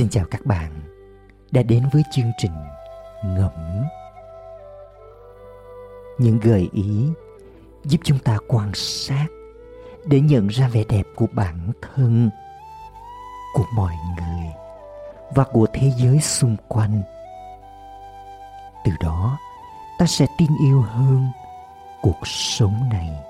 Xin chào các bạn đã đến với chương trình Ngẫm. Những gợi ý giúp chúng ta quan sát để nhận ra vẻ đẹp của bản thân, của mọi người và của thế giới xung quanh. Từ đó, ta sẽ tin yêu hơn cuộc sống này.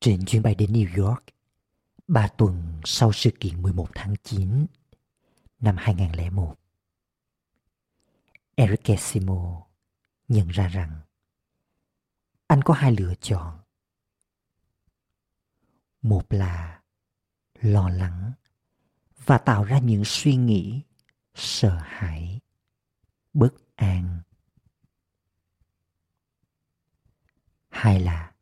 Trên chuyến bay đến New York, ba tuần sau sự kiện 11 tháng 9 năm 2001, Eric Kessimo nhận ra rằng anh có hai lựa chọn. Một là lo lắng và tạo ra những suy nghĩ sợ hãi, bất an. Hai là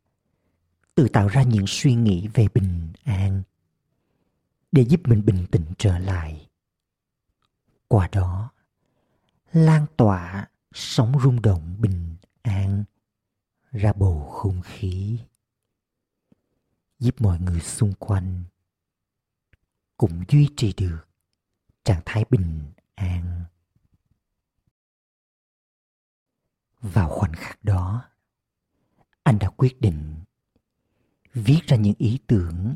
tự tạo ra những suy nghĩ về bình an để giúp mình bình tĩnh trở lại. Qua đó, lan tỏa sóng rung động bình an ra bầu không khí giúp mọi người xung quanh cũng duy trì được trạng thái bình an vào khoảnh khắc đó anh đã quyết định viết ra những ý tưởng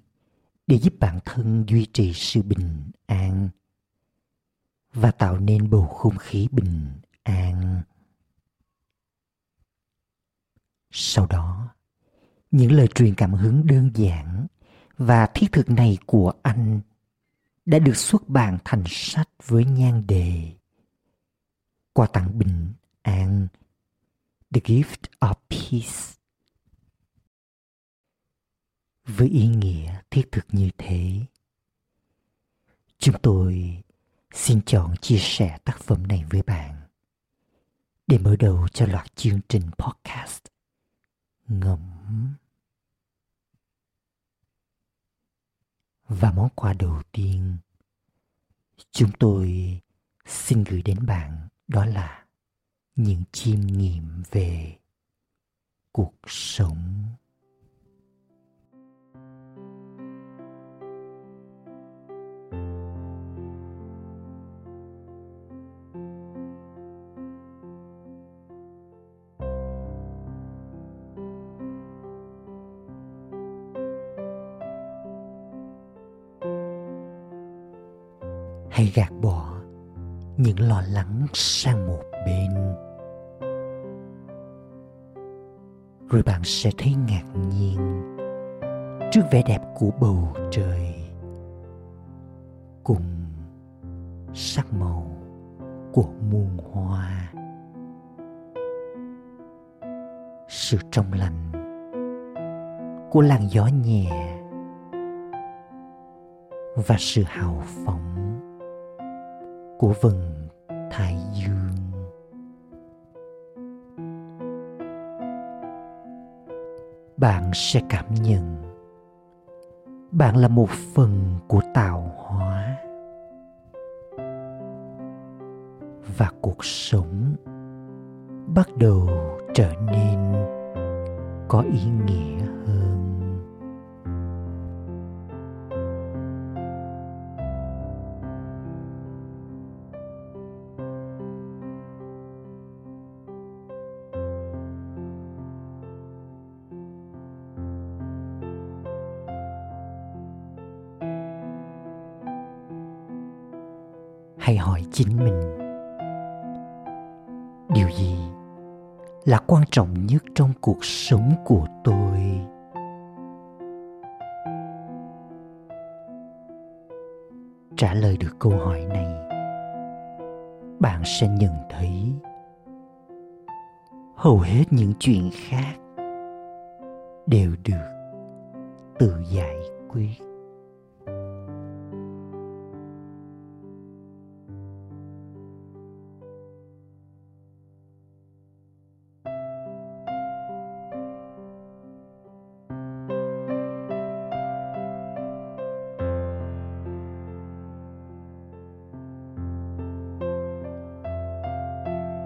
để giúp bản thân duy trì sự bình an và tạo nên bầu không khí bình an. Sau đó, những lời truyền cảm hứng đơn giản và thiết thực này của anh đã được xuất bản thành sách với nhan đề quà tặng bình an, The Gift of Peace với ý nghĩa thiết thực như thế. Chúng tôi xin chọn chia sẻ tác phẩm này với bạn để mở đầu cho loạt chương trình podcast ngẫm và món quà đầu tiên chúng tôi xin gửi đến bạn đó là những chiêm nghiệm về cuộc sống. Hãy gạt bỏ những lo lắng sang một bên. Rồi bạn sẽ thấy ngạc nhiên trước vẻ đẹp của bầu trời cùng sắc màu của muôn hoa. Sự trong lành của làn gió nhẹ và sự hào phóng của vầng thái dương. Bạn sẽ cảm nhận bạn là một phần của tạo hóa và cuộc sống bắt đầu trở nên có ý nghĩa. Hay hỏi chính mình. Điều gì là quan trọng nhất trong cuộc sống của tôi? Trả lời được câu hỏi này, bạn sẽ nhận thấy hầu hết những chuyện khác đều được tự giải quyết.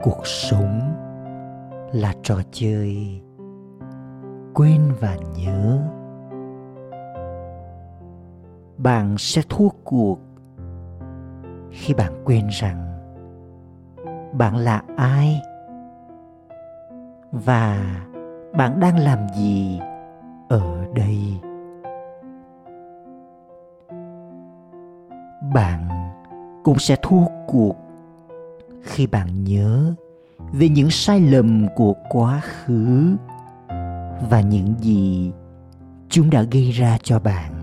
Cuộc sống là trò chơi quên và nhớ. Bạn sẽ thua cuộc khi bạn quên rằng bạn là ai và bạn đang làm gì ở đây. Bạn cũng sẽ thua cuộc khi bạn nhớ về những sai lầm của quá khứ và những gì chúng đã gây ra cho bạn.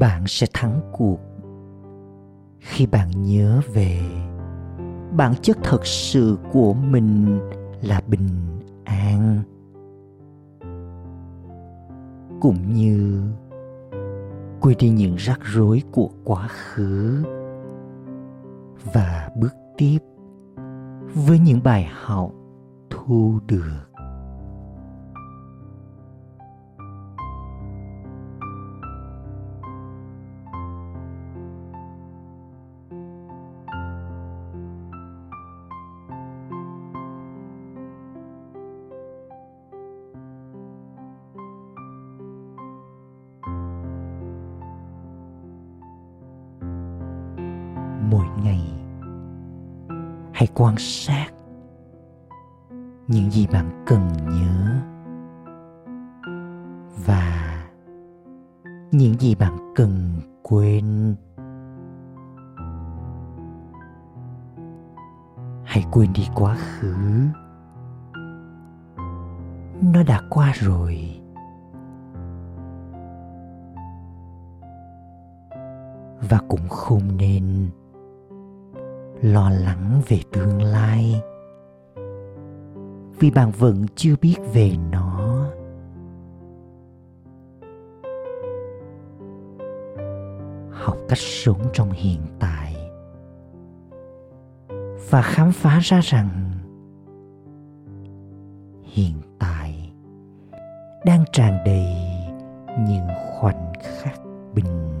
Bạn sẽ thắng cuộc khi bạn nhớ về bản chất thật sự của mình là bình an, cũng như quên đi những rắc rối của quá khứ. Và bước tiếp với những bài học thu được. Hãy quan sát những gì bạn cần nhớ và những gì bạn cần quên. Hãy quên đi quá khứ. Nó đã qua rồi. Và cũng không nên lo lắng về tương lai. Vì bạn vẫn chưa biết về nó. Học cách sống trong hiện tại. Và khám phá ra rằng, hiện tại đang tràn đầy những khoảnh khắc bình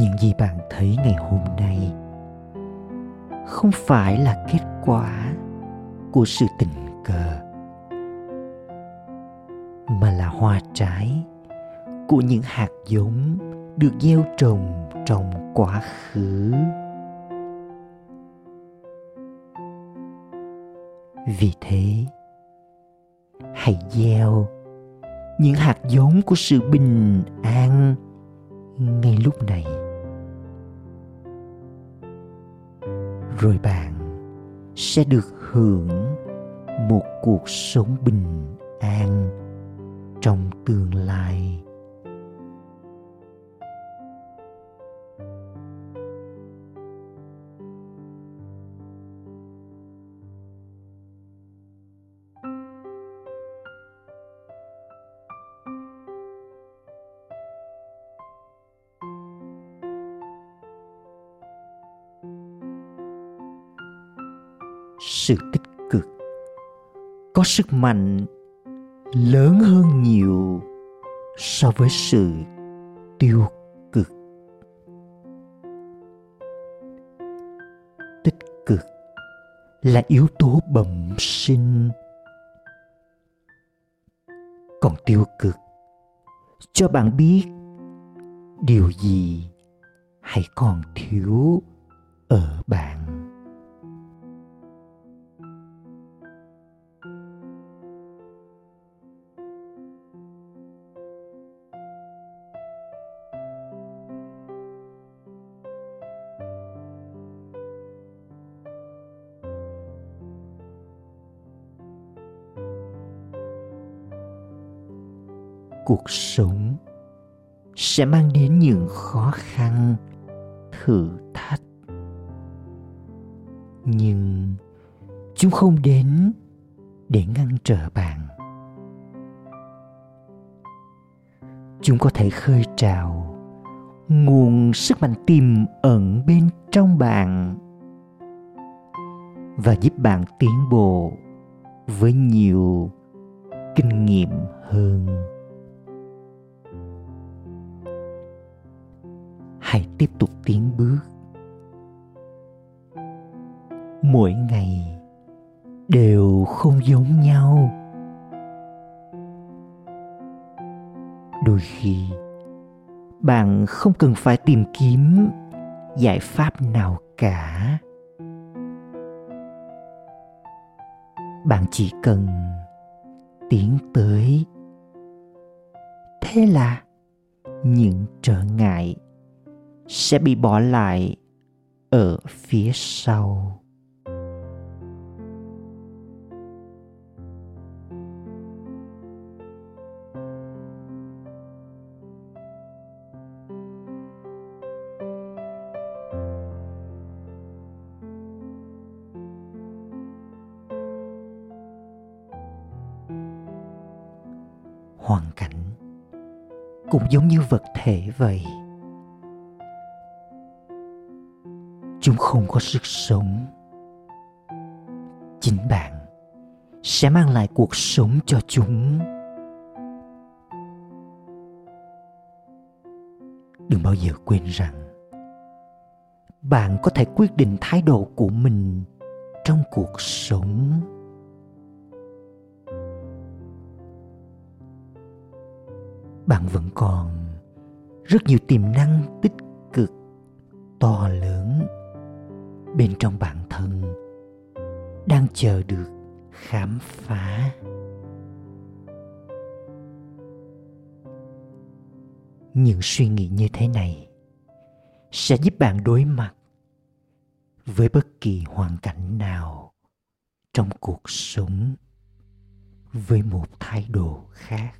những gì bạn thấy ngày hôm nay. Không phải là kết quả của sự tình cờ, mà là hoa trái của những hạt giống được gieo trồng trong quá khứ. Vì thế, hãy gieo những hạt giống của sự bình an ngay lúc này. Rồi bạn sẽ được hưởng một cuộc sống bình an trong tương lai. Sự tích cực. Có sức mạnh lớn hơn nhiều so với sự tiêu cực. Tích cực là yếu tố bẩm sinh. Còn tiêu cực, cho bạn biết điều gì hãy còn thiếu ở bạn? Cuộc sống sẽ mang đến những khó khăn, thử thách. Nhưng chúng không đến để ngăn trở bạn. Chúng có thể khơi trào nguồn sức mạnh tiềm ẩn bên trong bạn và giúp bạn tiến bộ với nhiều kinh nghiệm hơn. Hãy tiếp tục tiến bước. Mỗi ngày đều không giống nhau. Đôi khi, bạn không cần phải tìm kiếm giải pháp nào cả. Bạn chỉ cần tiến tới. Thế là những trở ngại sẽ bị bỏ lại ở phía sau. Hoàn cảnh cũng giống như vật thể vậy. Chúng không có sức sống. Chính bạn sẽ mang lại cuộc sống cho chúng. Đừng bao giờ quên rằng, bạn có thể quyết định thái độ của mình trong cuộc sống. Bạn vẫn còn rất nhiều tiềm năng tích cực to lớn bên trong bản thân, đang chờ được khám phá. Những suy nghĩ như thế này sẽ giúp bạn đối mặt với bất kỳ hoàn cảnh nào trong cuộc sống với một thái độ khác.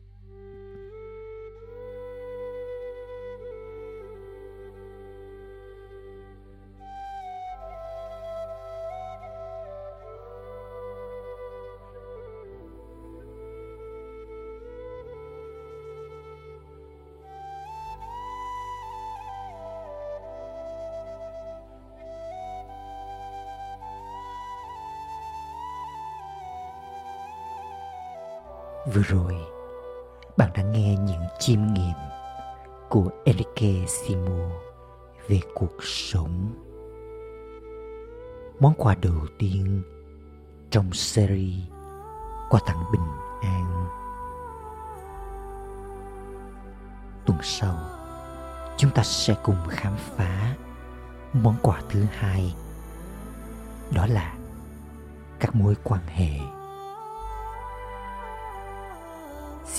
Vừa rồi, bạn đã nghe những chiêm nghiệm của Enrique Simo về cuộc sống. Món quà đầu tiên trong series quà tặng bình an. Tuần sau, chúng ta sẽ cùng khám phá món quà thứ hai. Đó là các mối quan hệ